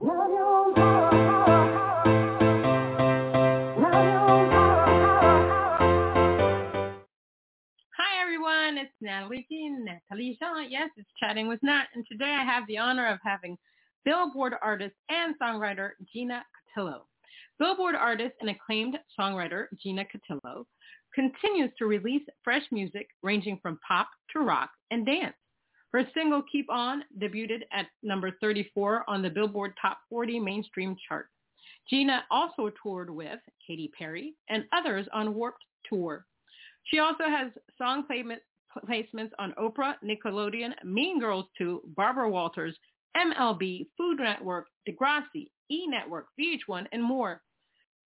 Hi everyone, it's Natalie Jean, Natalie Jean. Yes, it's Chatting with Nat, and today I have the honor of having Billboard artist and songwriter Gina Cutillo. Billboard artist and acclaimed songwriter Gina Cutillo continues to release fresh music ranging from pop to rock and dance. Her single Keep On debuted at number 34 on the Billboard Top 40 mainstream chart. Gina also toured with Katy Perry and others on Warped Tour. She also has song placements on Oprah, Nickelodeon, Mean Girls 2, Barbara Walters, MLB, Food Network, Degrassi, E! Network, VH1, and more.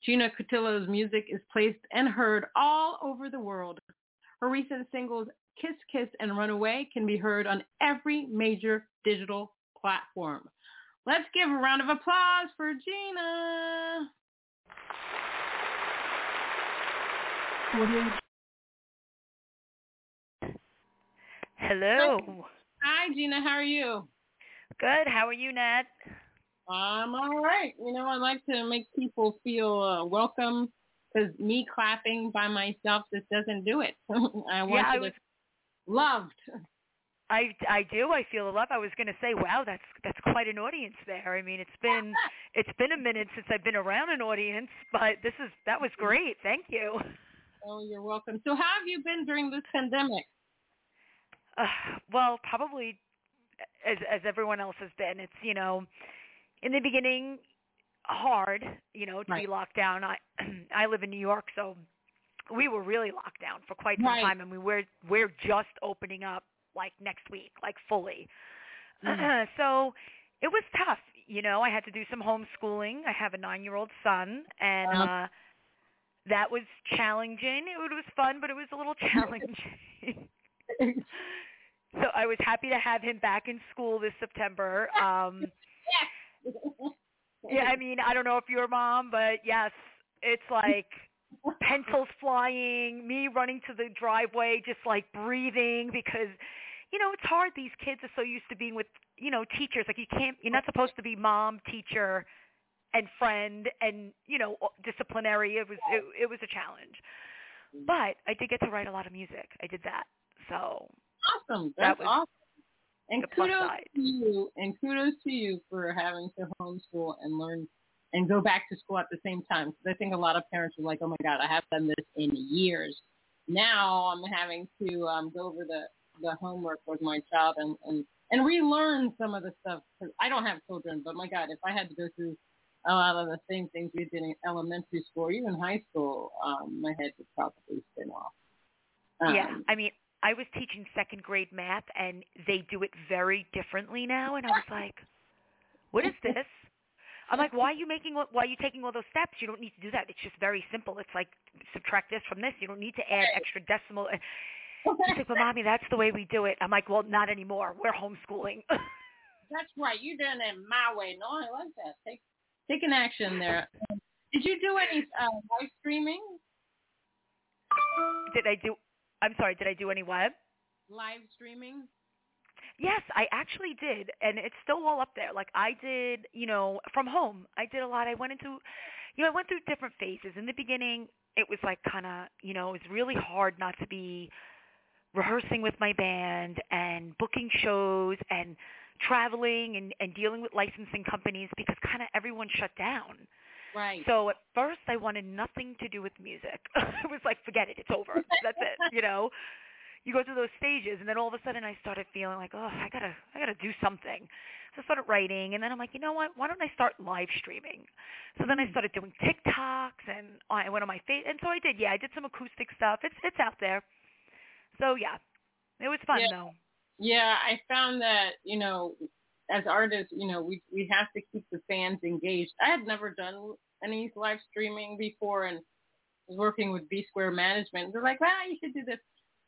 Gina Cutillo's music is placed and heard all over the world. Her recent singles Kiss Kiss and Runaway can be heard on every major digital platform. Let's give a round of applause for Gina. Hello. Hi, Gina. How are you? Good. How are you, Nat? I'm all right. You know, I like to make people feel uh, welcome because me clapping by myself just doesn't do it. I want yeah, you I was, to loved. I, I do. I feel the love. I was going to say, wow, that's that's quite an audience there. I mean, it's been it's been a minute since I've been around an audience, but this is that was great. Thank you. Oh, you're welcome. So, how have you been during this pandemic? Uh, well, probably as as everyone else has been. It's you know, in the beginning, hard. You know, to Right. be locked down. I I live in New York, so we were really locked down for quite some Right. time, and we we're we're just opening up like next week, like fully. Mm. so it was tough. You know, I had to do some homeschooling. I have a nine-year-old son, and Uh-huh. uh that was challenging. It was fun, but it was a little challenging. so I was happy to have him back in school this September. Um yeah, I mean, I don't know if you're a mom, but yes, it's like pencils flying, me running to the driveway, just like breathing because, you know, it's hard. These kids are so used to being with, you know, teachers. Like you can't, you're not supposed to be mom, teacher, and friend, and you know, disciplinary. It was, it, it was a challenge. But I did get to write a lot of music. I did that. So awesome. That That's was awesome. And kudos side. to you. And kudos to you for having to homeschool and learn and go back to school at the same time. Because I think a lot of parents are like, "Oh my God, I haven't done this in years." Now I'm having to um, go over the the homework with my child and and and relearn some of the stuff. Cause I don't have children, but my God, if I had to go through a lot of the same things we did in elementary school or even high school, um, my head would probably spin off. Um, Yeah, I mean, I was teaching second grade math, and they do it very differently now, and I was like, "What is this?" I'm like, "Why are you making? Why are you taking all those steps? You don't need to do that. It's just very simple. It's like subtract this from this. You don't need to add extra decimal." And She's like, "But mommy, that's the way we do it." I'm like, "Well, not anymore. We're homeschooling." That's right. You're doing it my way. No, I like that. Take take an action there. Did you do any uh, live streaming? did I do? I'm sorry. Did I do any what? Live streaming? Yes, I actually did, and it's still all up there. Like I did, you know, from home. I did a lot. I went into, you know, I went through different phases. In the beginning, it was like kind of, you know, it was really hard not to be rehearsing with my band and booking shows and traveling and, and dealing with licensing companies because kind of everyone shut down. Right. So at first, I wanted nothing to do with music. it was like, forget it, it's over. That's it. You know, you go through those stages, and then all of a sudden, I started feeling like, oh, I gotta, I gotta do something. So I started writing, and then I'm like, you know what? Why don't I start live streaming? So then I mm-hmm. started doing TikToks, and I went on my face, and so I did. Yeah, I did some acoustic stuff. It's it's out there. So yeah, it was fun Yeah. though. Yeah, I found that, you know, as artists, you know, we we have to keep the fans engaged. I had never done any live streaming before, and was working with B Squared Management. They're like, "Well, you should do this."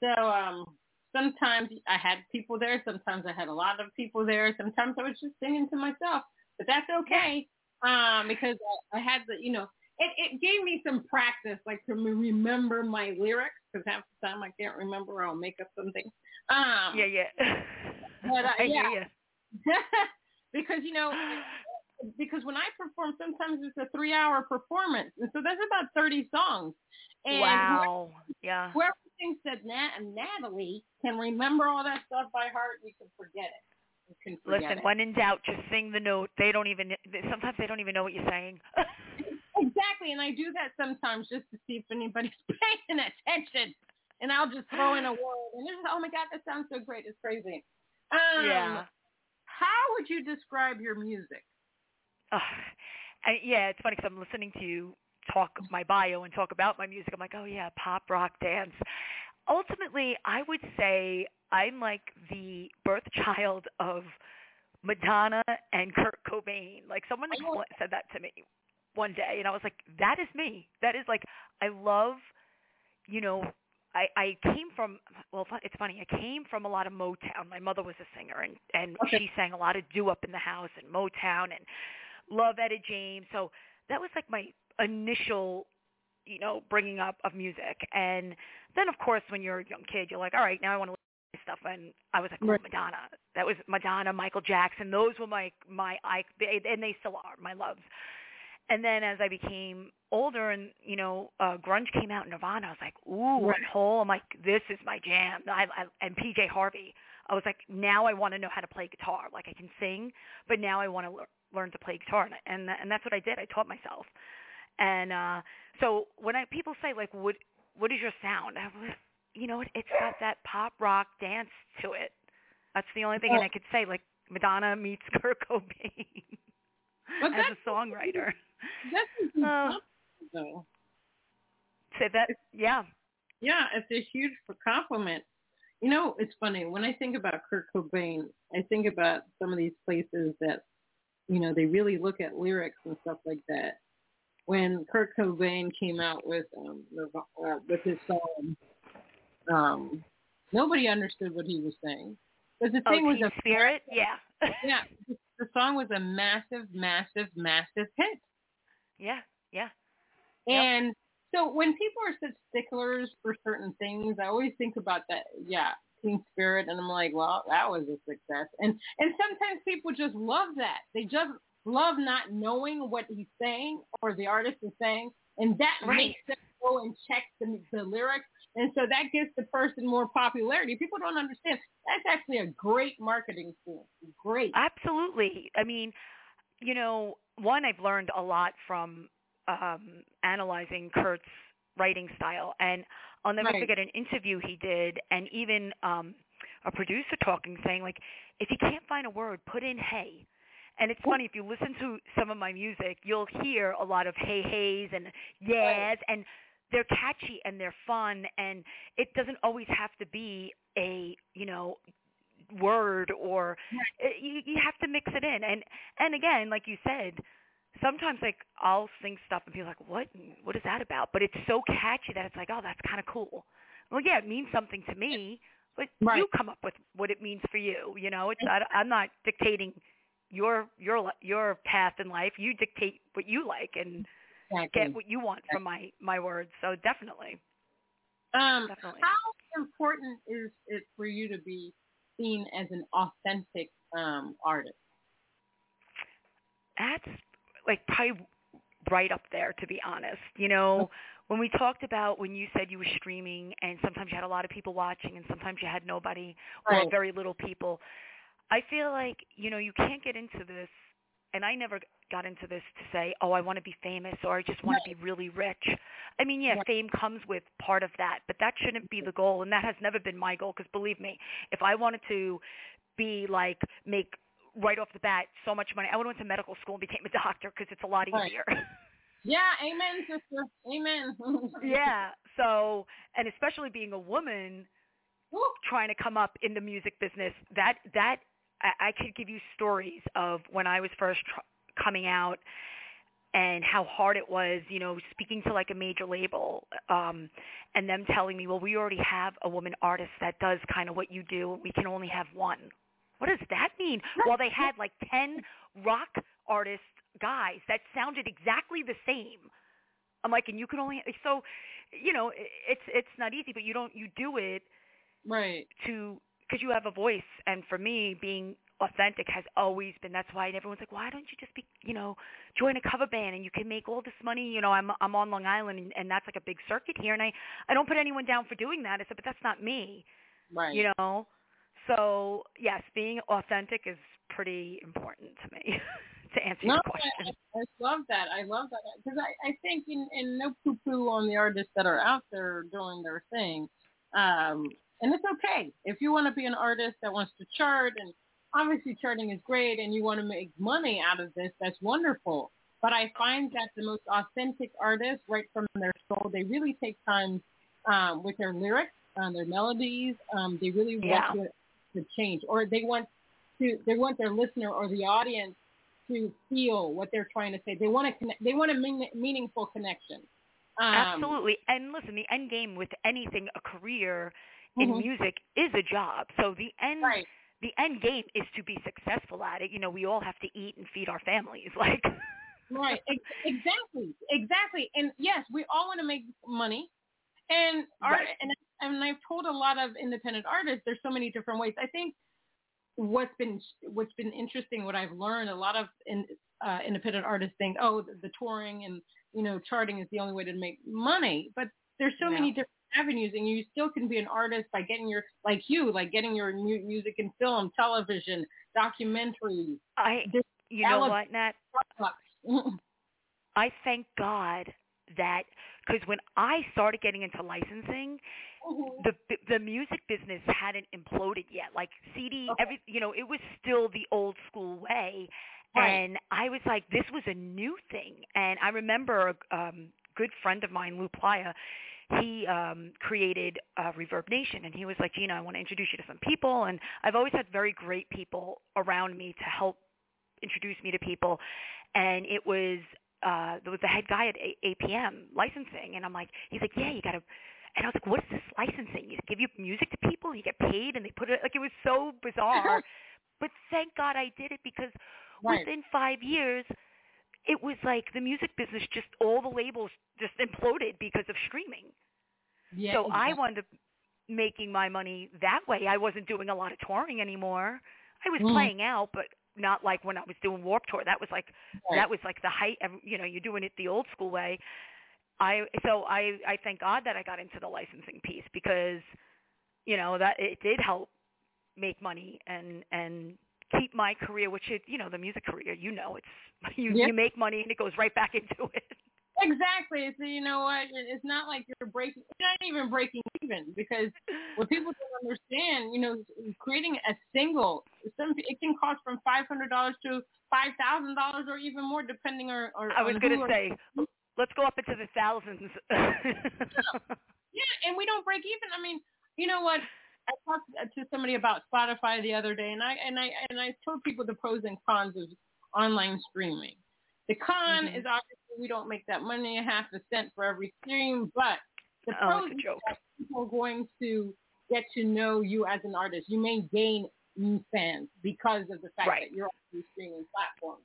So um, sometimes I had people there. Sometimes I had a lot of people there. Sometimes I was just singing to myself, but that's okay um, because I, I had the, you know, it, it gave me some practice, like to remember my lyrics, because half the time I can't remember. I'll make up something. Um, yeah, yeah. But, uh, I yeah. hear because you know, because when I perform, sometimes it's a three-hour performance, and so that's about thirty songs. And wow. yeah. Whoever thinks that Nat Natalie can remember all that stuff by heart, you can forget it. You can forget Listen, it. when in doubt, just sing the note. They don't even. Sometimes they don't even know what you're saying. Exactly, and I do that sometimes just to see if anybody's paying attention. And I'll just throw in a word, and it's oh my god, that sounds so great. It's crazy. Um, yeah. How would you describe your music? Uh, I, yeah, it's funny because I'm listening to you talk my bio and talk about my music. I'm like, oh yeah, pop, rock, dance. Ultimately, I would say I'm like the birth child of Madonna and Kurt Cobain. Like someone said that to me one day, and I was like, that is me. That is like I love, you know. I, I came from well, it's funny. I came from a lot of Motown. My mother was a singer, and and Okay. she sang a lot of doo-wop in the house and Motown, and love Etta James. So that was like my initial, you know, bringing up of music. And then, of course, when you're a young kid, you're like, all right, now I want to listen to stuff. And I was like, oh, Madonna. That was Madonna, Michael Jackson. Those were my my I they, and they still are my loves. And then as I became older and, you know, uh grunge came out in Nirvana, I was like, ooh, Right. and Hole. I'm like, this is my jam. I, I and PJ Harvey. I was like, now I want to know how to play guitar. Like I can sing, but now I want to lear- learn to play guitar, and and, and that's what I did. I taught myself. And uh so when I people say like, what what is your sound? I was, you know, it, it's got that pop rock dance to it. That's the only thing, and I could say like Madonna meets Kurt Cobain But as a songwriter. that's Uh, though. Say that, yeah. Yeah, it's a huge compliment. You know, it's funny when I think about Kurt Cobain. I think about some of these places that, you know, they really look at lyrics and stuff like that. When Kurt Cobain came out with um uh, with his song, um, nobody understood what he was saying. But the Oh, thing was a Spirit, yeah, yeah, the song was a massive, massive, massive hit. yeah, yeah. Yep. And so when people are such sticklers for certain things, I always think about that. Yeah, Teen Spirit, and I'm like, well, that was a success. And and sometimes people just love that. They just love not knowing what he's saying or the artist is saying, and that Right. makes them go and check the, the lyrics. And so that gives the person more popularity. People don't understand. That's actually a great marketing tool. Great. Absolutely. I mean, you know, one I've learned a lot from um analyzing Kurt's writing style and I'll never Right. forget an interview he did and even um a producer talking saying like if you can't find a word put in hey and it's funny if you listen to some of my music you'll hear a lot of hey heys and yes and they're catchy and they're fun and it doesn't always have to be a you know word or uh, you you have to mix it in. And and again like you said sometimes like I'll sing stuff and people are like what? What is that about? But it's so catchy that it's like oh that's kind of cool. Well yeah it means something to me but Right. you come up with what it means for you you know? It's I, I'm not dictating your your your path in life. You dictate what you like and Exactly. get what you want from my my words. So definitely. Um, definitely. how important is it for you to be seen as an authentic um, artist? that's like probably right up there to be honest. You know when we talked about when you said you were streaming and sometimes you had a lot of people watching and sometimes you had nobody or Right. very little people i feel like you know you can't get into this and i never got into this to say oh i want to be famous or i just want to be really rich i mean yeah fame comes with part of that but that shouldn't be the goal and that has never been my goal because believe me if i wanted to be like make right off the bat so much money i would have went to medical school and became a doctor because it's a lot Right. easier Yeah, amen, sister. Amen. yeah so and especially being a woman Woo. trying to come up in the music business that that I, I could give you stories of when I was first tr- coming out and how hard it was, you know, speaking to like a major label, um, and them telling me, well, we already have a woman artist that does kind of what you do. We can only have one. What does that mean? Well, they had like 10 rock artist guys that sounded exactly the same. I'm like, and you can only, so, you know, it's, it's not easy, but you don't, you do it right to, because you have a voice. And for me, being authentic has always been that's why everyone's like why don't you just be you know join a cover band and you can make all this money you know i'm i'm on long island and, and that's like a big circuit here and i i don't put anyone down for doing that. I said but that's not me right. you know? So yes being authentic is pretty important to me to answer no, your question. I, I love that. I love that because i i think in in no poo poo on the artists that are out there doing their thing um and it's okay if you want to be an artist that wants to chart and obviously charting is great and you want to make money out of this, that's wonderful. But I find that the most authentic artists, right from their soul, they really take time um, with their lyrics, um, their melodies. Um, they really yeah. want to, to change, or they want to they want their listener or the audience to feel what they're trying to say. They want to connect. They want a mean, meaningful connection. Um, Absolutely. And listen, the end game with anything, a career in mm-hmm. music is a job. So the end right the end game is to be successful at it. You know, we all have to eat and feed our families. Like, right, exactly, exactly. And yes, we all want to make money. And art, right. and and I've told a lot of independent artists, there's so many different ways. I think what's been what's been interesting, what I've learned, a lot of in, uh, independent artists think, oh, the, the touring and you know charting is the only way to make money, but there's so many different avenues and you still can be an artist by getting your like you like getting your mu- music and film television documentaries i you know what nat i thank god that because when i started getting into licensing mm-hmm. the the music business hadn't imploded yet like cd okay. every you know it was still the old school way right. and i was like this was a new thing and i remember a um good friend of mine Lou Plaia he um created uh, Reverb Nation, and he was like, Gina, I want to introduce you to some people, and I've always had very great people around me to help introduce me to people, and it was uh the, the head guy at A- APM licensing, and I'm like, he's like, yeah, you got to. And I was like, what is this licensing? You give you music to people, you get paid, and they put it like it was so bizarre. but thank God I did it because right. within five years, it was like the music business just all the labels just imploded because of streaming. Yeah, so exactly. I wound up making my money that way. I wasn't doing a lot of touring anymore. I was mm. playing out, but not like when I was doing Warped Tour. That was like right. that was like the height. Of, you know, you're doing it the old school way. I so I I thank God that I got into the licensing piece because you know that it did help make money and and keep my career, which is you know the music career. You know, it's you yep. you make money and it goes right back into it. Exactly. So you know what? It's not like you're breaking. You're not even breaking even because what people don't understand, you know, creating a single, some it can cost from five hundred dollars to five thousand dollars or even more, depending on. Or, I was going to say, let's go up into the thousands. yeah, and we don't break even. I mean, you know what? I talked to somebody about Spotify the other day, and I and I and I told people the pros and cons of online streaming. The con mm-hmm. is obviously we don't make that money, a half a cent for every stream, but the oh, pros joke. is people are going to get to know you as an artist. You may gain new fans because of the fact right. that you're on these streaming platforms.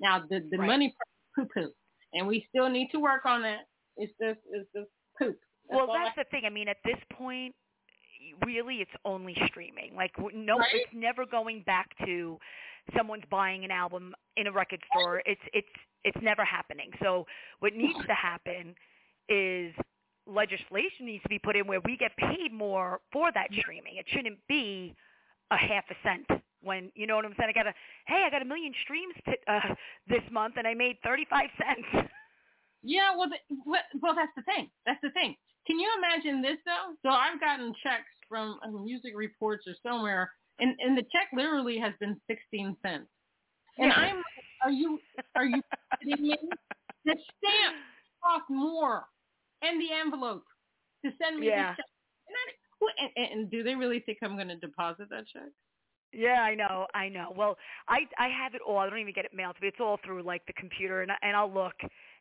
Now the the right. money poo poo, and we still need to work on that. It's just it's just poop. That's well, that's I- the thing. I mean, at this point, really it's only streaming. Like no, right? it's never going back to someone's buying an album in a record store. It's it's it's never happening. So what needs to happen is legislation needs to be put in where we get paid more for that streaming. It shouldn't be a half a cent when you know what I'm saying. I got a hey, I got a million streams t- uh, this month and I made 35 cents. Yeah, well, the, well, that's the thing. That's the thing. Can you imagine this though? So I've gotten checks from Music Reports or somewhere, and and the check literally has been sixteen cents. And I'm, like, are you are you kidding me? The stamp cost more, and the envelope to send me yeah. this check. And, I, and, and do they really think I'm going to deposit that check? Yeah, I know, I know. Well, I I have it all. I don't even get it mailed to me. It's all through like the computer, and I, and I'll look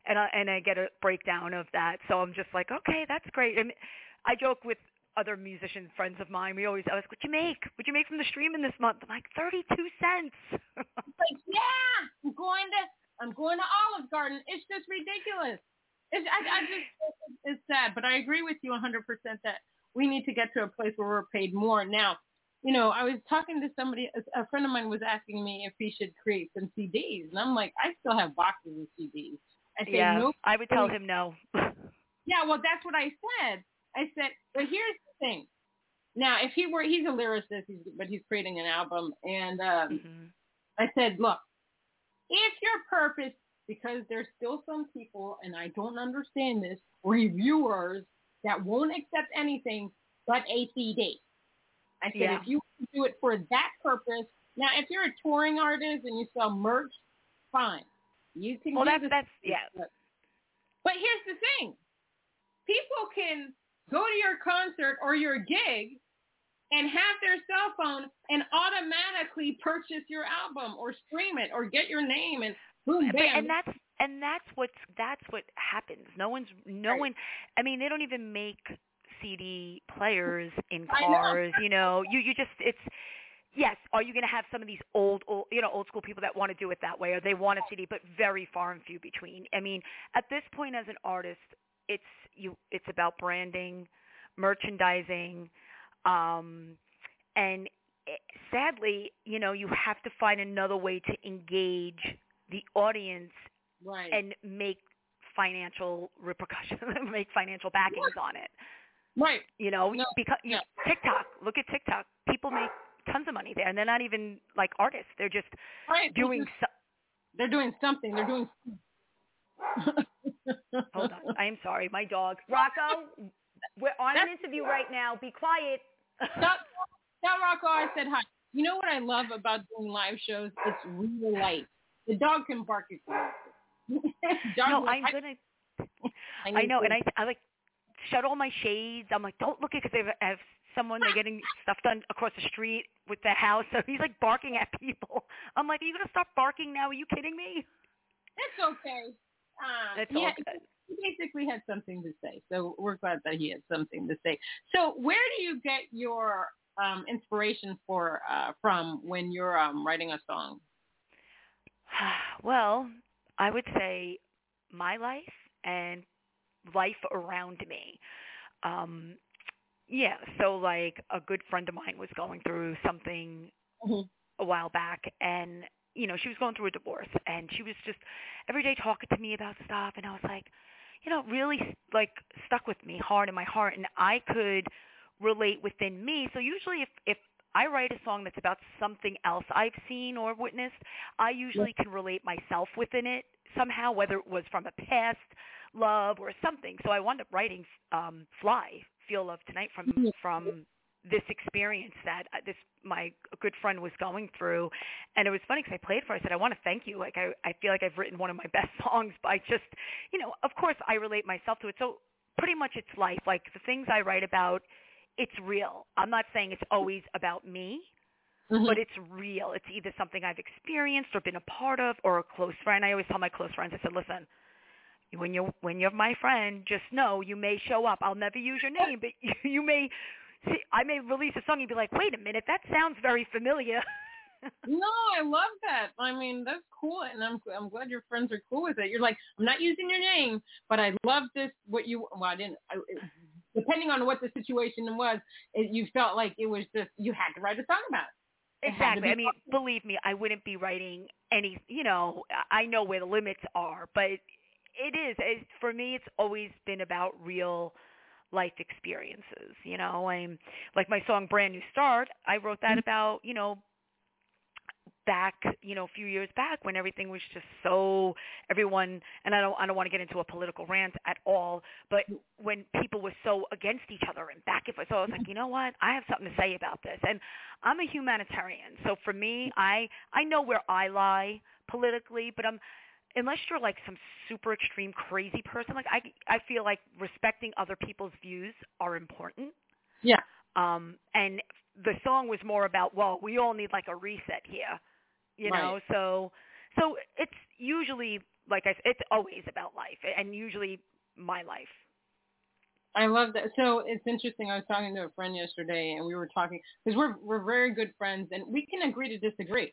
and I and I get a breakdown of that. So I'm just like, okay, that's great. And I joke with other musician friends of mine. We always ask, "What'd you make? What'd you make from the streaming this month?" I'm like, thirty-two cents. like, yeah, I'm going to I'm going to Olive Garden. It's just ridiculous. It's, I, I just it's sad, but I agree with you 100% that we need to get to a place where we're paid more. Now, you know, I was talking to somebody, a friend of mine was asking me if he should create some CDs, and I'm like, I still have boxes of CDs. I say, yeah, nope. I would tell him no. yeah, well, that's what I said. I said, but here's the thing. Now, if he were, he's a lyricist, he's, but he's creating an album, and um, mm-hmm. I said, look, if your purpose, because there's still some people, and I don't understand this, reviewers that won't accept anything but a CD. I said, yeah. if you do it for that purpose, now if you're a touring artist and you sell merch, fine. You can. Well, that's that's yeah. But here's the thing: people can go to your concert or your gig and have their cell phone and automatically purchase your album or stream it or get your name and boom bam. And that's and that's what's that's what happens. No one's no right. one. I mean, they don't even make CD players in cars. Know. You know, you you just it's yes, are you going to have some of these old, old, you know, old school people that want to do it that way, or they want a CD, but very far and few between. I mean, at this point as an artist, it's you, it's about branding, merchandising, um, and it, eh, sadly, you know, you have to find another way to engage the audience right. and make financial repercussions, make financial backings on it. Right. You know, no. because you, TikTok. Look at TikTok. People make tons of money there, and they're not even like artists. They're just right. doing. They're, just, they're doing something. They're doing. Hold on. I am sorry. My dog. Rocco, we're on an interview right now. Be quiet. Tell, tell Rocco I said hi. You know what I love about doing live shows? It's real light. The dog can bark at you No, I'm gonna. I, I know, and I I like shut all my shades. I'm like, don't look at because they have someone they're getting stuff done across the street with the house. So he's like barking at people. I'm like, are you gonna stop barking now? Are you kidding me? It's okay. Uh, it's all good. He basically had something to say, so we're glad that he had something to say. So where do you get your um, inspiration for uh, from when you're um, writing a song? Well, I would say my life and life around me. Um, yeah, so like a good friend of mine was going through something mm-hmm. a while back and you know, she was going through a divorce and she was just every day talking to me about stuff and I was like, you know, really like stuck with me hard in my heart and I could relate within me. So usually if if I write a song that's about something else I've seen or witnessed, I usually can relate myself within it somehow, whether it was from a past love or something. So I wound up writing um, "Fly," "Feel Love Tonight" from from this experience that uh, this my good friend was going through, and it was funny because I played for. Her. I said, "I want to thank you. Like I I feel like I've written one of my best songs by just, you know, of course I relate myself to it. So pretty much it's life. Like the things I write about, it's real. I'm not saying it's always about me." Mm-hmm. But it's real. It's either something I've experienced or been a part of or a close friend. I always tell my close friends, I said, listen, when you're when you're my friend, just know you may show up. I'll never use your name, but you, you may see. I may release a song and be like, wait a minute, that sounds very familiar. no, I love that. I mean, that's cool, and I'm I'm glad your friends are cool with it. You're like, I'm not using your name, but I love this. What you well, I didn't. I, it, mm-hmm. depending on what the situation was, it, you felt like it was just you had to write a song about it. Exactly. I mean, believe me, I wouldn't be writing any. You know, I know where the limits are, but it is. It, for me, it's always been about real life experiences. You know, I'm like my song "Brand New Start." I wrote that mm-hmm. about you know back you know a few years back when everything was just so everyone and I don't I don't want to get into a political rant at all but mm-hmm. when people were so against each other and back and forth so I was like mm-hmm. you know what I have something to say about this and I'm a humanitarian so for me mm-hmm. I I know where I lie politically but I'm unless you're like some super extreme crazy person, like I I feel like respecting other people's views are important. Yeah. Um and the song was more about well we all need like a reset here you know so so it's usually like I it's always about life and usually my life I love that. So it's interesting. I was talking to a friend yesterday, and we were talking because we're we're very good friends, and we can agree to disagree.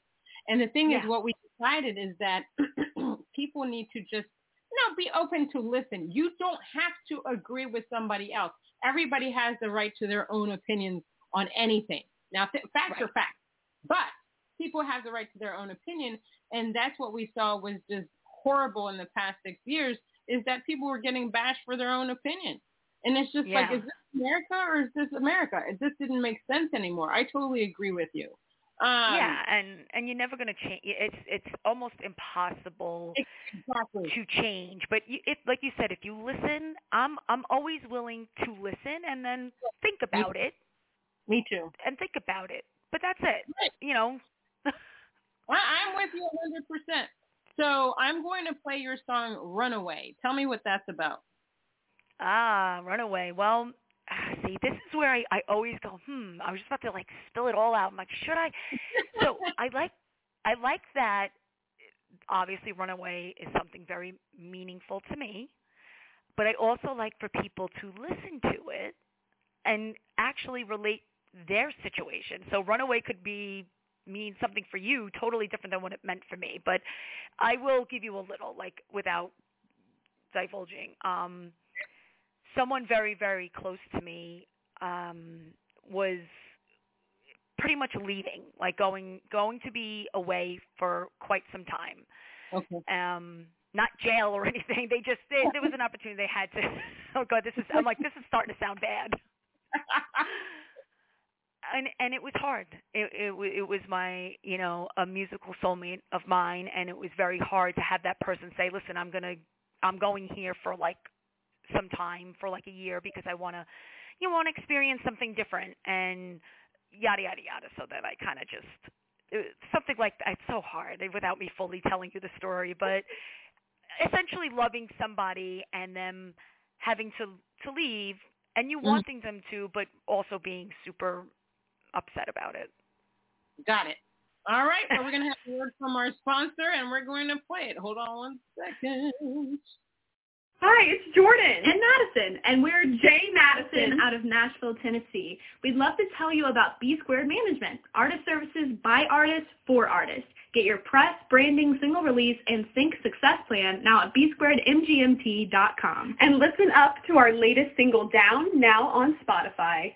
And the thing is, what we decided is that people need to just you know be open to listen. You don't have to agree with somebody else. Everybody has the right to their own opinions on anything. Now, th- facts are facts, but people have the right to their own opinion, and that's what we saw was just horrible in the past six years. Is that people were getting bashed for their own opinion. And it's just like, is this America or is this America? It just didn't make sense anymore. I totally agree with you. Um, yeah and and you're never going to change it's it's almost impossible exactly. to change but you, if like you said if you listen i'm i'm always willing to listen and then think about it Me too. and think about it but that's it Right. you know I, I'm with you 100%. So I'm going to play your song Runaway. Tell me what that's about. Ah, Runaway. Well, see, this is where I, I always go, hmm, I was just about to like spill it all out. I'm like, should I? So I like I like that obviously Runaway is something very meaningful to me, but I also like for people to listen to it and actually relate their situation. So Runaway could be mean something for you totally different than what it meant for me, but I will give you a little like without divulging. Um someone very very close to me um was pretty much leaving like going going to be away for quite some time. Okay. um not jail or anything. They just they, there was an opportunity they had to oh god this is i'm like this is starting to sound bad. And and it was hard. It it it was my you know a musical soulmate of mine and it was very hard to have that person say listen i'm going to i'm going here for like some time for like a year because i want to you want to experience something different and yada yada yada so that i kind of just it, something like that it's so hard without me fully telling you the story but essentially loving somebody and them having to to leave and you Mhm. wanting them to but also being super upset about it Got it. All right. Well, we're going to have a word from our sponsor, and we're going to play it. Hold on one second. Hi, it's Jordan and Madison, and we're Jay Madison out of Nashville, Tennessee. We'd love to tell you about B Squared Management, artist services by artists for artists. Get your press, branding, single release, and sync success plan now at bsquaredmgmt.com. And listen up to our latest single, Down, now on Spotify.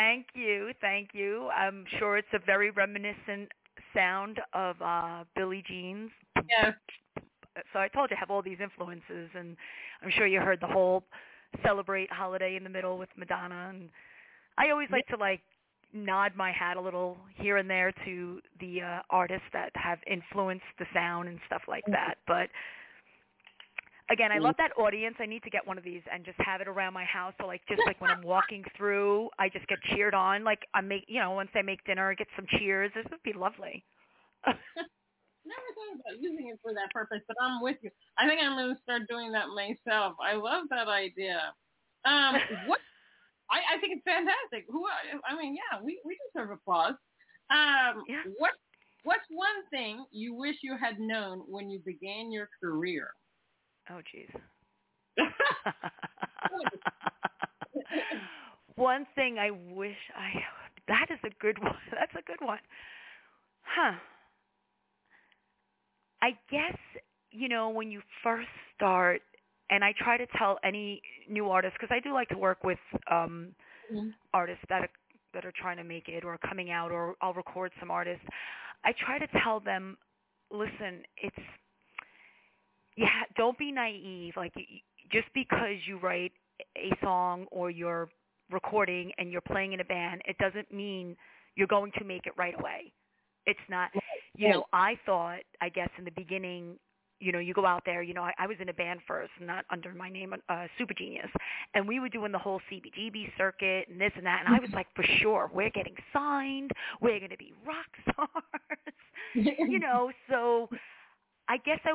Thank you, thank you. I'm sure it's a very reminiscent sound of uh Billie Jean's. Yes. So I told you I have all these influences, and I'm sure you heard the whole celebrate holiday in the middle with Madonna. And I always like to like nod my hat a little here and there to the uh, artists that have influenced the sound and stuff like that. But again, I love that audience. I need to get one of these and just have it around my house. So like just like when I'm walking through, I just get cheered on. Like I make, you know, once I make dinner, I get some cheers. This would be lovely. Never thought about using it for that purpose, but I'm with you. I think I'm going to start doing that myself. I love that idea. Um, what? I, I think it's fantastic. Who? I mean, yeah, we we deserve applause. Um, Yeah. What? What's one thing you wish you had known when you began your career? Oh, jeez. one thing I wish I that is a good one. That's a good one. Huh. I guess, you know, when you first start and I try to tell any new artist because I do like to work with um Mhm. artists that are, that are trying to make it or coming out or I'll record some artists. I try to tell them, listen, it's yeah, don't be naive. Like just because you write a song or you're recording and you're playing in a band, it doesn't mean you're going to make it right away. It's not. You know, I thought, I guess, in the beginning, you know, you go out there. You know, I, I was in a band first, not under my name, uh, Super Genius, and we were doing the whole CBGB circuit and this and that. And I was like, for sure, we're getting signed. We're going to be rock stars. you know, so I guess I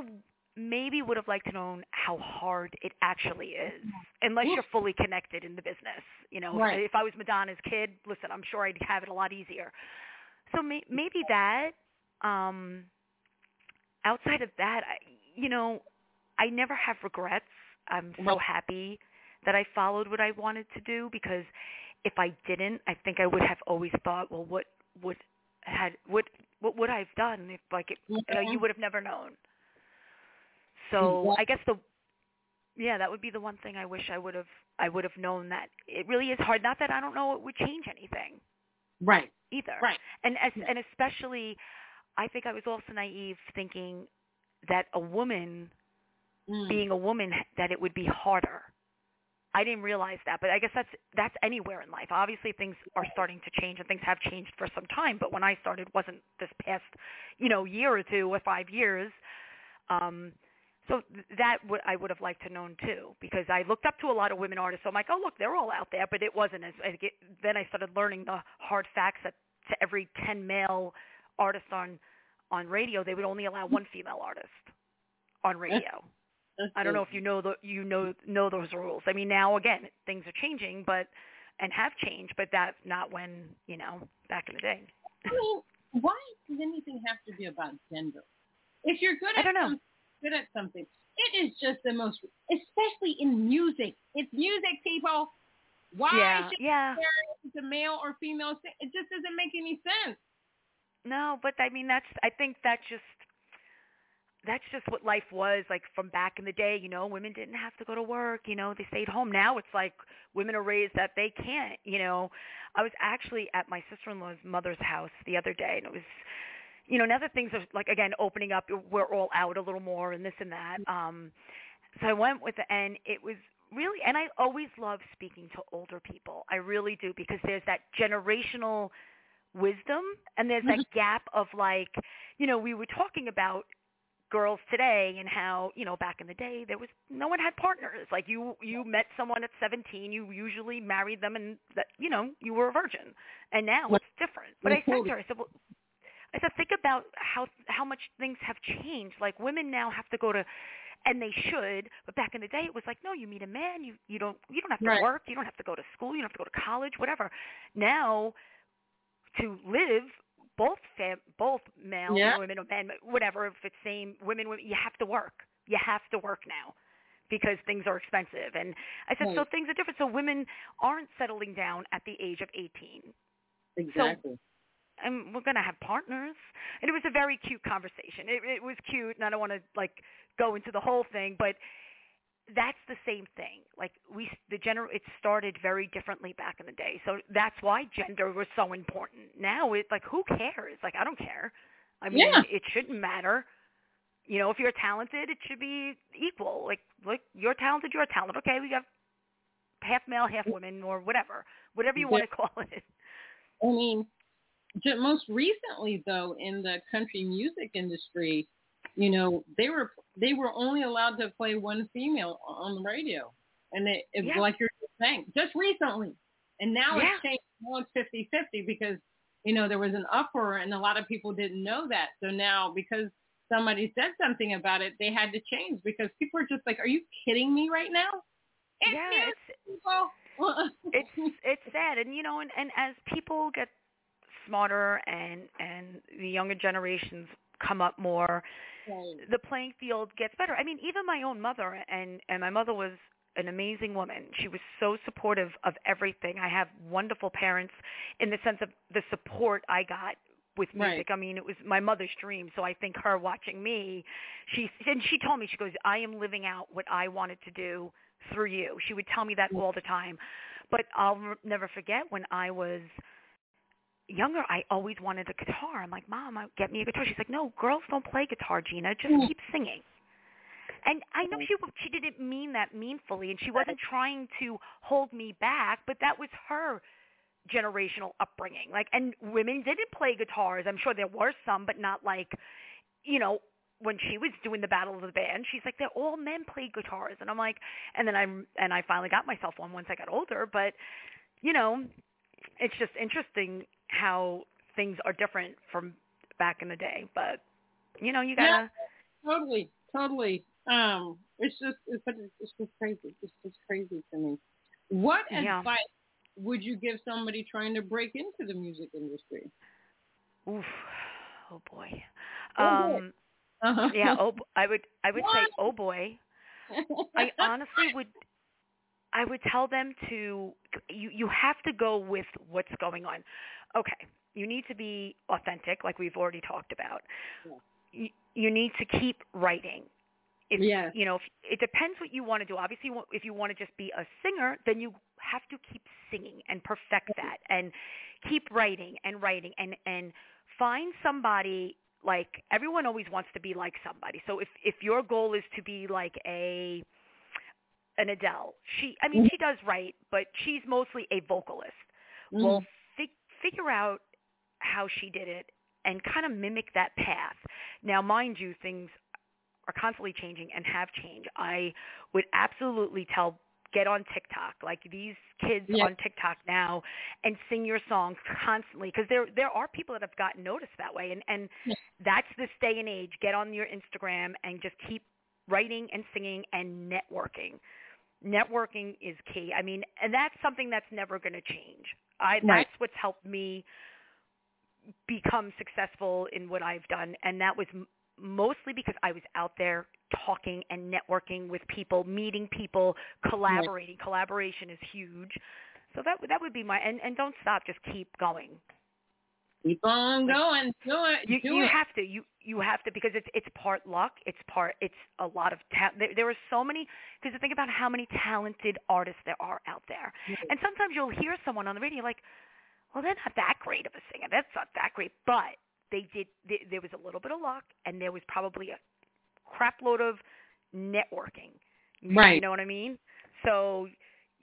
maybe would have liked to know how hard it actually is, unless you're fully connected in the business. You know, Right. if I was Madonna's kid, listen, I'm sure I'd have it a lot easier. So may, maybe that. Um, outside of that, I, you know, I never have regrets. I'm so happy that I followed what I wanted to do because if I didn't, I think I would have always thought, well, what would had what what would I've done if like it, you know you would have never known. So Yeah. I guess the yeah that would be the one thing I wish I would have I would have known that it really is hard. Not that I don't know it would change anything right. either. Right. And as, Yeah. and especially, I think I was also naive thinking that a woman Mm. being a woman that it would be harder. I didn't realize that, but I guess that's that's anywhere in life. Obviously, things are starting to change, and things have changed for some time. But when I started, wasn't this past, you know, year or two or five years. Um, so that would I would have liked to known too, because I looked up to a lot of women artists. So I'm like, oh look, they're all out there, but it wasn't as. I get, then I started learning the hard facts that to every ten male artists on on radio, they would only allow one female artist on radio. I don't know if you know the you know know those rules. I mean, now again, things are changing, but and have changed, but that's not when you know back in the day. I mean, why does anything have to be about gender? If you're good at I don't know. Good at something, it is just the most, especially in music. It's music, people. Why yeah, should yeah. it's a male or female? sing- It just doesn't make any sense. No, but I mean that's I think that's just that's just what life was like from back in the day, you know, women didn't have to go to work, you know, they stayed home. Now it's like women are raised that they can't, you know. I was actually at my sister-in-law's mother's house the other day and it was you know, now that things are like again opening up, we're all out a little more and this and that. Um so I went with it and it was really and I always love speaking to older people. I really do because there's that generational wisdom and there's that gap of like you know we were talking about girls today and how you know back in the day there was no one had partners like you you met someone at 17 you usually married them and that you know you were a virgin and now it's different but i said to her i said well i said think about how how much things have changed. Like women now have to go to and they should but back in the day it was like no you meet a man you you don't you don't have to Right. work you don't have to go to school you don't have to go to college whatever. Now to live both fam- both male Yeah. women or men whatever if it's same women women you have to work. You have to work now because things are expensive. And i said so things are different. So women aren't settling down at the age of 18 Exactly. And we're going to have partners and it was a very cute conversation it, it was cute and i don't want to like go into the whole thing but that's the same thing. Like we, the gener, it started very differently back in the day. So that's why gender was so important. Now it like who cares? Like I don't care. I mean, Yeah. it shouldn't matter. You know, if you're talented, it should be equal. Like, like you're talented, you're talented. Okay, we got half male, half mm. women, or whatever, whatever you want to call it. I mean, most recently though, in the country music industry, you know, they were they were only allowed to play one female on the radio, and it, it Yeah. like you're just saying, just recently, and now Yeah. it's changed. Now it's fifty fifty because you know there was an uproar, and a lot of people didn't know that. So now because somebody said something about it, they had to change because people are just like, "Are you kidding me right now?" It's yeah, it's it's it's sad and you know and and as people get smarter and and the younger generations come up more Right. the playing field gets better. I mean even my own mother and and my mother was an amazing woman. She was so supportive of everything. I have wonderful parents in the sense of the support i got with Right. music. I mean it was my mother's dream. So i think her watching me she and she told me she goes i am living out what i wanted to do through you. She would tell me that mm. all the time. But I'll never forget when I was younger, I always wanted a guitar. I'm like, Mom, I- get me a guitar. She's like, No, girls don't play guitar, Gina. Just Mm. keep singing. And I know she she didn't mean that meanfully, and she wasn't trying to hold me back, but that was her generational upbringing. Like, and women didn't play guitars. I'm sure there were some, but not like, you know, when she was doing the battle of the band, she's like, they're all men play guitars, and I'm like, and then I'm and I finally got myself one once I got older, but you know, it's just interesting how things are different from back in the day. But you know, you gotta Totally, totally. Um, it's just, it's, it's it's just crazy. It's just crazy to me. What Yeah. advice would you give somebody trying to break into the music industry? oof, oh boy. Oh, boy. Um, Uh-huh. yeah, oh, I would I would say, oh boy. I honestly would I would tell them to you you have to go with what's going on. Okay, you need to be authentic like we've already talked about. Yeah. You, you need to keep writing. If, Yes. You know, if, it depends what you want to do. Obviously, if you want to just be a singer, then you have to keep singing and perfect that and keep writing and writing and and find somebody like everyone always wants to be like somebody. So if if your goal is to be like a an Adele, she I mean she does write, but she's mostly a vocalist. Well, Mhm. fig- figure out how she did it and kind of mimic that path. Now, mind you, things are constantly changing and have changed. I would absolutely tell get on TikTok. Like these kids Yeah. on TikTok now and sing your songs constantly because there there are people that have gotten noticed that way and and Yeah. that's this day and age. Get on your Instagram and just keep writing and singing and networking. Networking is key. I mean, and that's something that's never going to change. I Right. that's what's helped me become successful in what I've done and that was m- mostly because I was out there talking and networking with people, meeting people, collaborating. Collaboration is huge. So that would that would be my and and don't stop, just keep going. Keep on going. Do it. You do you it. have to you you have to because it's it's part luck, it's part it's a lot of ta- there, there are so many because think about how many talented artists there are out there. And sometimes you'll hear someone on the radio like, well, they're not that great of a singer. That's not that great, but they did. They, there was a little bit of luck, and there was probably a crap load of networking. You- Right. You know what I mean? So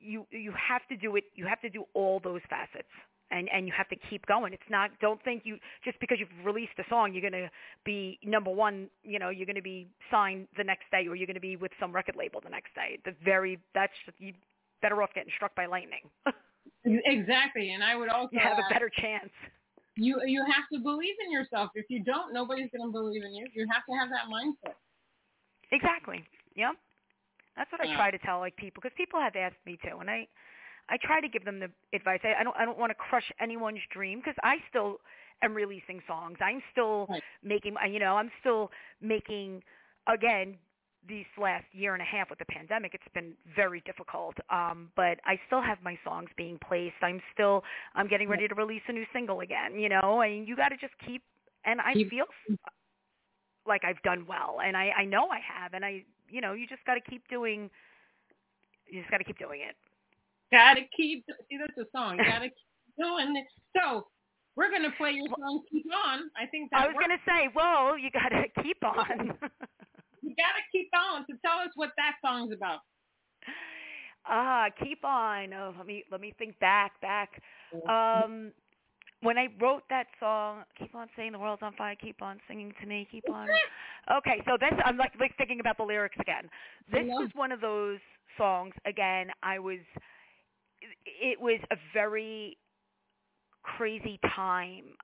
you you have to do it. You have to do all those facets. And, and you have to keep going. It's not. Don't think you just because you've released a song, you're going to be number one. You know, you're going to be signed the next day, or you're going to be with some record label the next day. The very that's you better off getting struck by lightning. Exactly. And I would also you have a better chance. you you have to believe in yourself. If you don't, nobody's going to believe in you. You have to have that mindset. Exactly. Yep. That's what I try to tell like people because people have asked me to, and I I try to give them the advice. I, I don't I don't want to crush anyone's dream because I still am releasing songs. I'm still Right. making you know I'm still making again these last year and a half with the pandemic it's been very difficult um but i still have my songs being placed i'm still i'm getting ready to release a new single again you know and you got to just keep and i feel like i've done well and i i know i have and i you know you just got to keep doing You just got to keep doing it. Gotta keep. See, that's a song. Gotta keep doing it. So we're gonna play your song "Keep On." I think that I was works. gonna say, whoa, you got to keep on. You gotta keep on. So tell us what that song's about. Ah, keep on. Oh, let me let me think back, back. Um, when I wrote that song, keep on saying the world's on fire, keep on singing to me, keep on. Okay, so this I'm like, like thinking about the lyrics again. This was one of those songs. Again, I was. It was a very crazy time,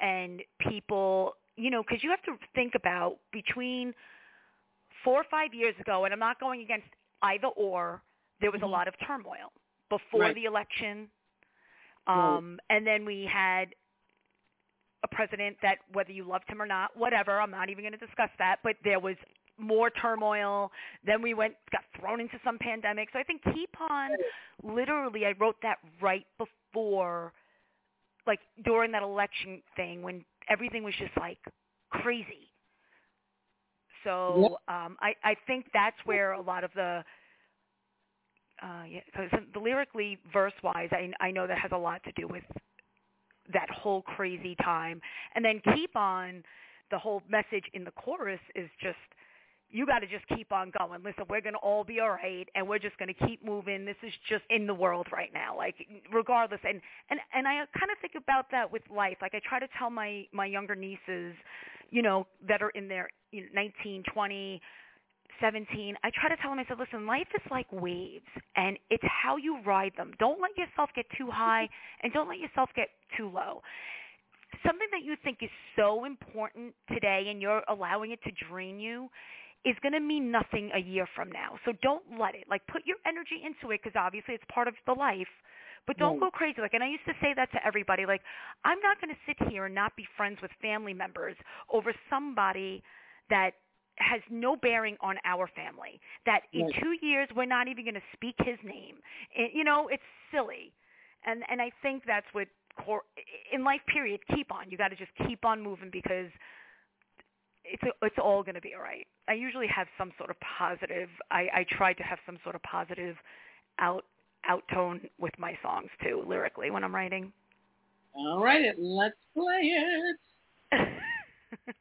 and people, you know, because you have to think about between four or five years ago, and I'm not going against either or. There was a Mhm. lot of turmoil before Right. the election, Right. um, and then we had a president that, whether you loved him or not, whatever, I'm not even going to discuss that, but there was more turmoil. Then we went, got thrown into some pandemic. So I think keep on, literally, I wrote that right before, like during that election thing when everything was just like crazy. So um, I, I think that's where a lot of the uh, yeah, so the lyrically verse wise, I I know that has a lot to do with that whole crazy time. And then keep on, the whole message in the chorus is just you got to just keep on going. Listen, we're going to all be all right, and we're just going to keep moving. This is just in the world right now, like regardless. And and and I kind of think about that with life. Like I try to tell my my younger nieces, you know, that are in their you know, 19, 20, 17, I try to tell them, I said, listen, life is like waves, and it's how you ride them. Don't let yourself get too high, and don't let yourself get too low. Something that you think is so important today, and you're allowing it to drain you, is going to mean nothing a year from now. So don't let it. Like, put your energy into it, because obviously it's part of the life. But don't go crazy. Like, and I used to say that to everybody. Like, I'm not going to sit here and not be friends with family members over somebody that has no bearing on our family. That in Right. two years we're not even going to speak his name. It, you know, it's silly, and and I think that's what cor- in life. Period. Keep on. You got to just keep on moving because it's it's all going to be all right. I usually have some sort of positive. I I try to have some sort of positive out out tone with my songs too, lyrically when I'm writing. All right, let's play it.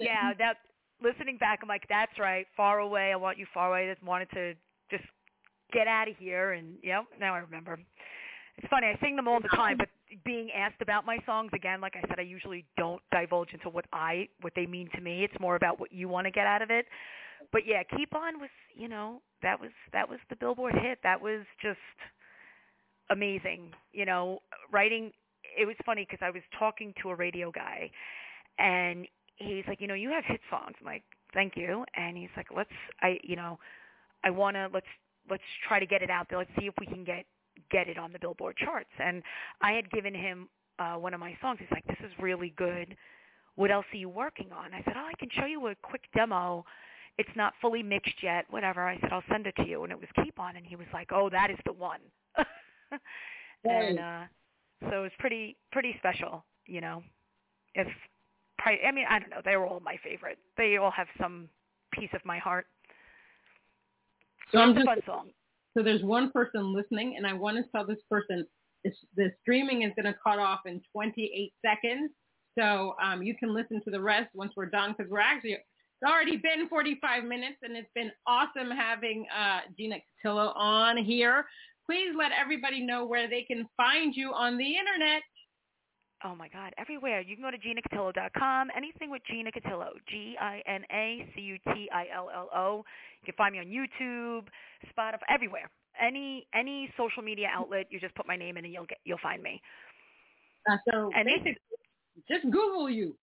Yeah, yeah. That listening back, I'm like, that's right. Far away. I want you far away. I just wanted to just get out of here. And yep, now I remember. It's funny. I sing them all the time, but being asked about my songs again, like I said, I usually don't divulge into what I what they mean to me. It's more about what you want to get out of it. But yeah, keep on was you know that was that was the Billboard hit. That was just amazing. You know, writing. It was funny because I was talking to a radio guy, and he's like, you know, you have hit songs. I'm like, thank you. And he's like, let's, I, you know, I want to let's let's try to get it out there. Let's see if we can get get it on the Billboard charts. And I had given him uh, one of my songs. He's like, this is really good. What else are you working on? I said, oh, I can show you a quick demo. It's not fully mixed yet. Whatever. I said, I'll send it to you. And it was Keep On. And he was like, oh, that is the one. and uh, so it was pretty pretty special. You know, if pri- I mean, I don't know. They were all my favorite. They all have some piece of my heart. So I'm just fun song. so there's one person listening, and I want to tell this person this, the streaming is going to cut off in 28 seconds. So um, you can listen to the rest once we're done because we're actually it's already been 45 minutes, and it's been awesome having uh, Gina Cutillo on here. Please let everybody know where they can find you on the internet. Oh my God, everywhere. You can go to ginacutillo.com. Anything with Gina Cutillo, G-I-N-A-C-U-T-I-L-L-O. You can find me on YouTube, Spotify, everywhere. Any any social media outlet, you just put my name in and you'll get you'll find me. Uh, so And basically, just Google you.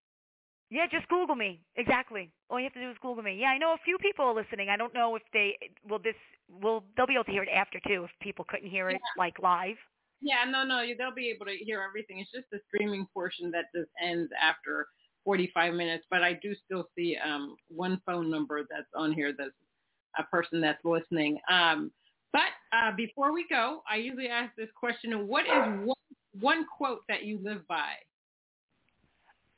Yeah, just Google me. Exactly. All you have to do is Google me. Yeah, I know a few people are listening. I don't know if they will this will they'll be able to hear it after too if people couldn't hear it like live. Yeah, no, no, they'll be able to hear everything. It's just the streaming portion that just ends after 45 minutes. But I do still see um, one phone number that's on here that's a person that's listening. Um, but uh, before we go, I usually ask this question: What is one, one quote that you live by?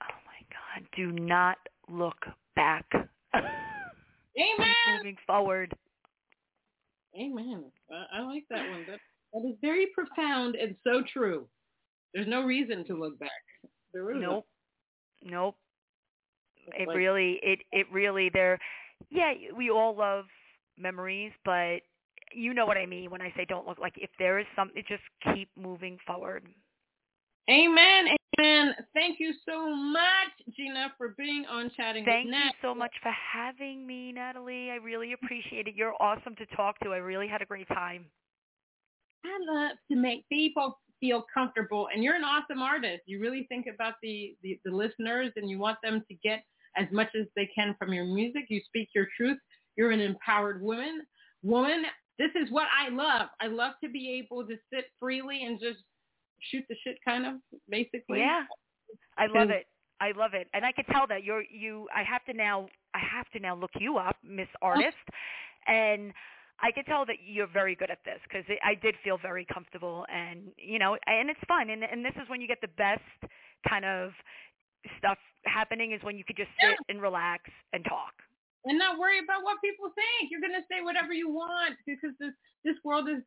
Oh my God! Do not look back. Amen. Keep moving forward. Amen. I, I like that one. That, that is very profound and so true. There's no reason to look back. There is Nope. Nope. It Like- really, it, it really, there, yeah, we all love memories, but you know what I mean when I say don't look like, if there is something, just keep moving forward. Amen. Amen. Thank you so much, Gina, for being on Chatting Thank with you so much for having me, Natalie. I really appreciate it. You're awesome to talk to. I really had a great time. I love to make people feel comfortable, and you're an awesome artist. You really think about the, the, the listeners, and you want them to get as much as they can from your music. You speak your truth. You're an empowered woman. Woman, this is what I love. I love to be able to sit freely and just shoot the shit, kind of, basically. Yeah, I love it. I love it, and I can tell that you're you. I have to now. I have to now look you up, Miss oh. Artist, and I can tell that you're very good at this because I did feel very comfortable, and you know, and it's fun, and and this is when you get the best kind of stuff happening is when you could just sit and relax and talk. and not worry about what people think. You're going to say whatever you want because this this world is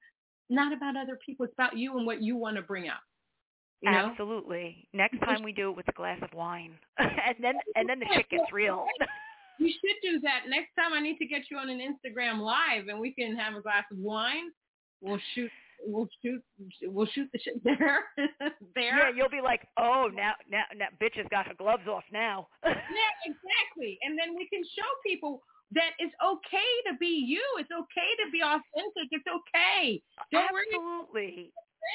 not about other people. It's about you and what you want to bring out. You know? Absolutely. Next time we do it with a glass of wine, and then and then the shit gets real. You should do that. Next time I need to get you on an Instagram live and we can have a glass of wine. We'll shoot we'll shoot we'll shoot the shit there. there. Yeah, you'll be like, oh, now now now bitch has got her gloves off now. Yeah, exactly. And then we can show people that it's okay to be you. It's okay to be authentic. It's okay. Don't worry about Absolutely.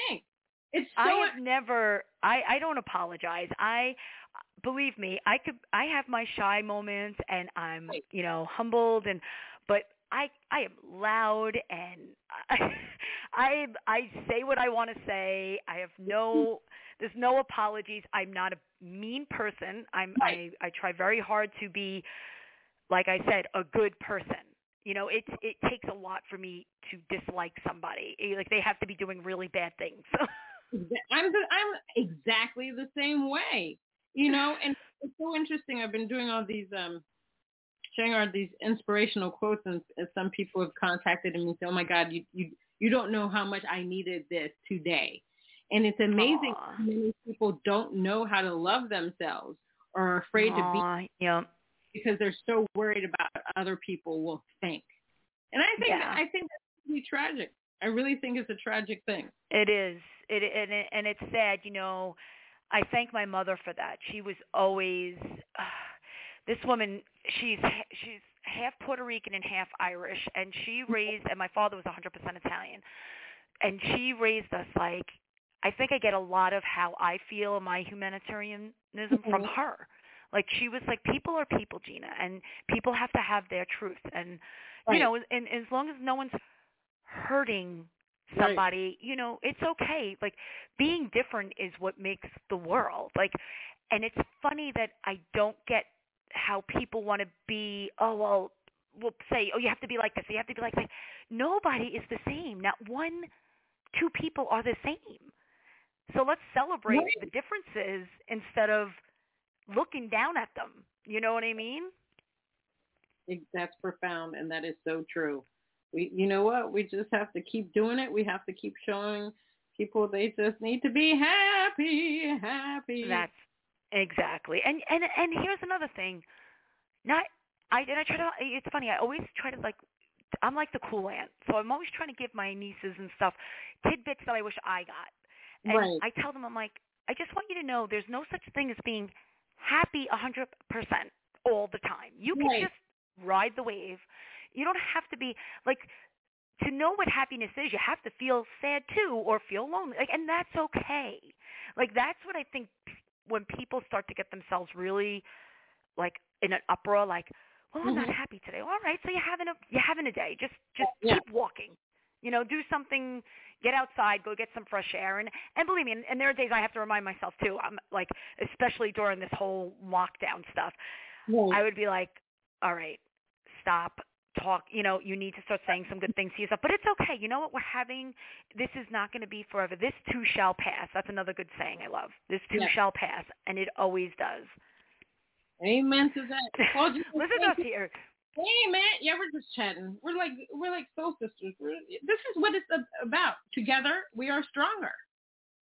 thing. It's so I have never. I I don't apologize. I believe me. I could. I have my shy moments, and I'm you know humbled, and but I I am loud, and I I, I say what I want to say. I have no. There's no apologies. I'm not a mean person. I'm. I I try very hard to be, like I said, a good person. You know, it it takes a lot for me to dislike somebody. Eh, Like they have to be doing really bad things. I'm the, I'm exactly the same way, you know. And it's so interesting. I've been doing all these um, sharing all these inspirational quotes, and, and some people have contacted me and say, "Oh my God, you you you don't know how much I needed this today," And it's amazing how many people don't know how to love themselves or are afraid to be yeah. because they're so worried about what other people will think. And I think Yeah. I think that's really tragic. I really think it's a tragic thing. It is. It and it, and it's sad, you know. I thank my mother for that. She was always uh, this woman. She's she's half Puerto Rican and half Irish, and she raised. And my father was 100% Italian, and she raised us like. I think I get a lot of how I feel my humanitarianism from Mhm. her. Like she was like, people are people, Gina, and people have to have their truth, and Right. you know, and as long as no one's hurting Right. somebody, you know, it's okay. Like being different is what makes the world. Like and it's funny that I don't get how people want to be, oh well, we'll say, oh you have to be like this, you have to be like that. Nobody is the same. Not one two people are the same. So let's celebrate Right. the differences instead of looking down at them. You know what I mean? That's profound, and that is so true. We, you know what? We just have to keep doing it. We have to keep showing people they just need to be happy, happy. That's exactly. And and and here's another thing. Not I and I try to. It's funny. I always try to like. I'm like the cool aunt, so I'm always trying to give my nieces and stuff tidbits that I wish I got. And Right. I tell them, I'm like, I just want you to know there's no such thing as being happy a 100% all the time. You can Right. just ride the wave. You don't have to be like to know what happiness is. You have to feel sad too, or feel lonely, like, and that's okay. Like that's what I think when people start to get themselves really like in an uproar, like, well, I'm not Mhm. happy today. All right, so you're having a you're having a day. Just just Yeah. keep walking. You know, do something. Get outside, go get some fresh air, and and believe me, and, and there are days I have to remind myself too. I'm like, especially during this whole lockdown stuff. Right. I would be like, all right, stop, talk. You know, you need to start saying some good things to yourself. But it's okay. You know what? We're having. This is not going to be forever. This too shall pass. That's another good saying I love. This too Yeah. shall pass, and it always does. Amen to that. Listen to us here. Hey man, yeah, we're just chatting. We're like we're like soul sisters. We're, this is what it's about. Together, we are stronger.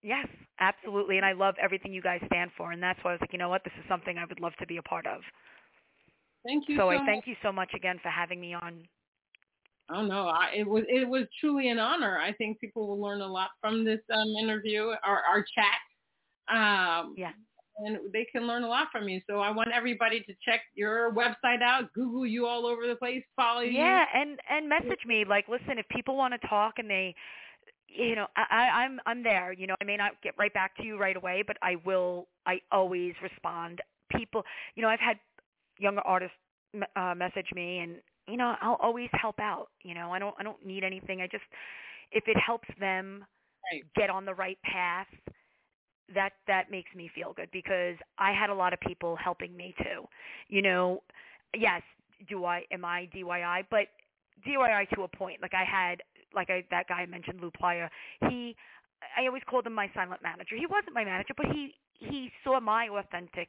Yes, absolutely. And I love everything you guys stand for. And that's why I was like, you know what? This is something I would love to be a part of. Thank you So so, I much. thank you so much again for having me on. Oh don't. I, it was it was truly an honor. I think people will learn a lot from this um, interview or our chat. Um, Yeah. and they can learn a lot from you. So I want everybody to check your website out, Google you all over the place, follow you. Yeah, and and message me like, listen, if people want to talk and they, you know, I I'm I'm there. You know, I may not get right back to you right away, but I will. I always respond. People, you know, I've had younger artists uh, message me, and you know, I'll always help out. You know, I don't I don't need anything. I just if it helps them Right. get on the right path, that that makes me feel good because I had a lot of people helping me too. You know, yes, do I am I DIY, but DIY to a point. Like I had like I that guy I mentioned Lou Plaia, he I always called him my silent manager. He wasn't my manager, but he he saw my authenticness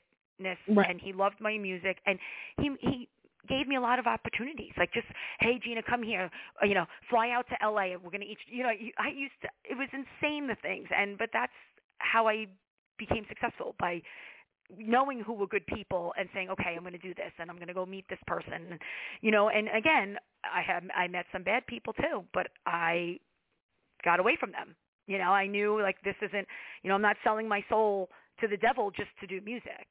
Right. and he loved my music and he he gave me a lot of opportunities. Like just, hey Gina, come here. Or, you know, fly out to LA. We're gonna eat. You know, I used to. It was insane the things, and but that's how I became successful by knowing who were good people and saying, okay, I'm going to do this and I'm going to go meet this person. You know, and again, I have I met some bad people too, but I got away from them. You know, I knew like this isn't. You know, I'm not selling my soul to the devil just to do music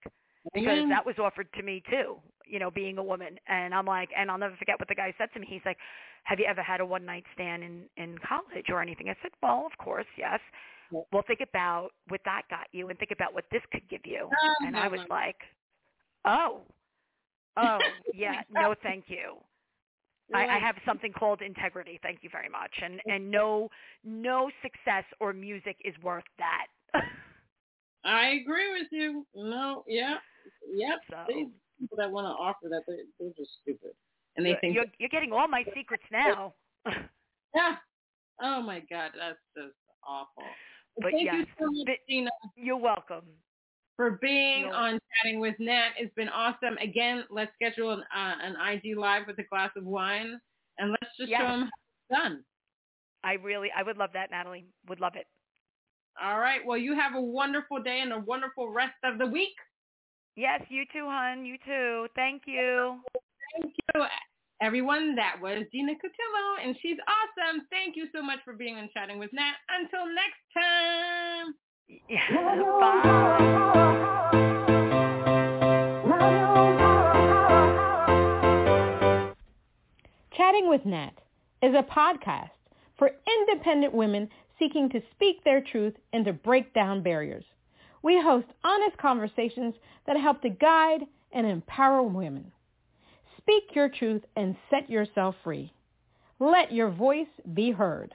because that was offered to me too you know being a woman. And i'm like and i'll never forget what the guy said to me. He's like have you ever had a one night stand in in college or anything? I said well of course yes. Well think about what that got you and think about what this could give you. Oh, and i was like oh. Oh yeah. No thank you. I, I have something called integrity. Thank you very much. And and no no success or music is worth that. I agree with you. No, yeah, yep. So- These people that want to offer that, they're, they're just stupid, and they you're, think, you're you're getting all my secrets now. yeah. Oh my God, that's just awful. But Thank you so much, Gina. You're welcome. for being You're- on Chatting with Nat. It's been awesome. Again, let's schedule an, uh, an IG live with a glass of wine, and let's just Yes. show them how it's done. I really I would love that, Natalie. Would love it. All right. Well, you have a wonderful day and a wonderful rest of the week. Yes, you too, hon. You too. Thank you. Thank you, everyone. That was Gina Cutillo, and she's awesome. Thank you so much for being on Chatting with Nat. Until next time. Bye. Chatting with Nat is a podcast for independent women seeking to speak their truth and to break down barriers. We host honest conversations that help to guide and empower women. Speak your truth and set yourself free. Let your voice be heard.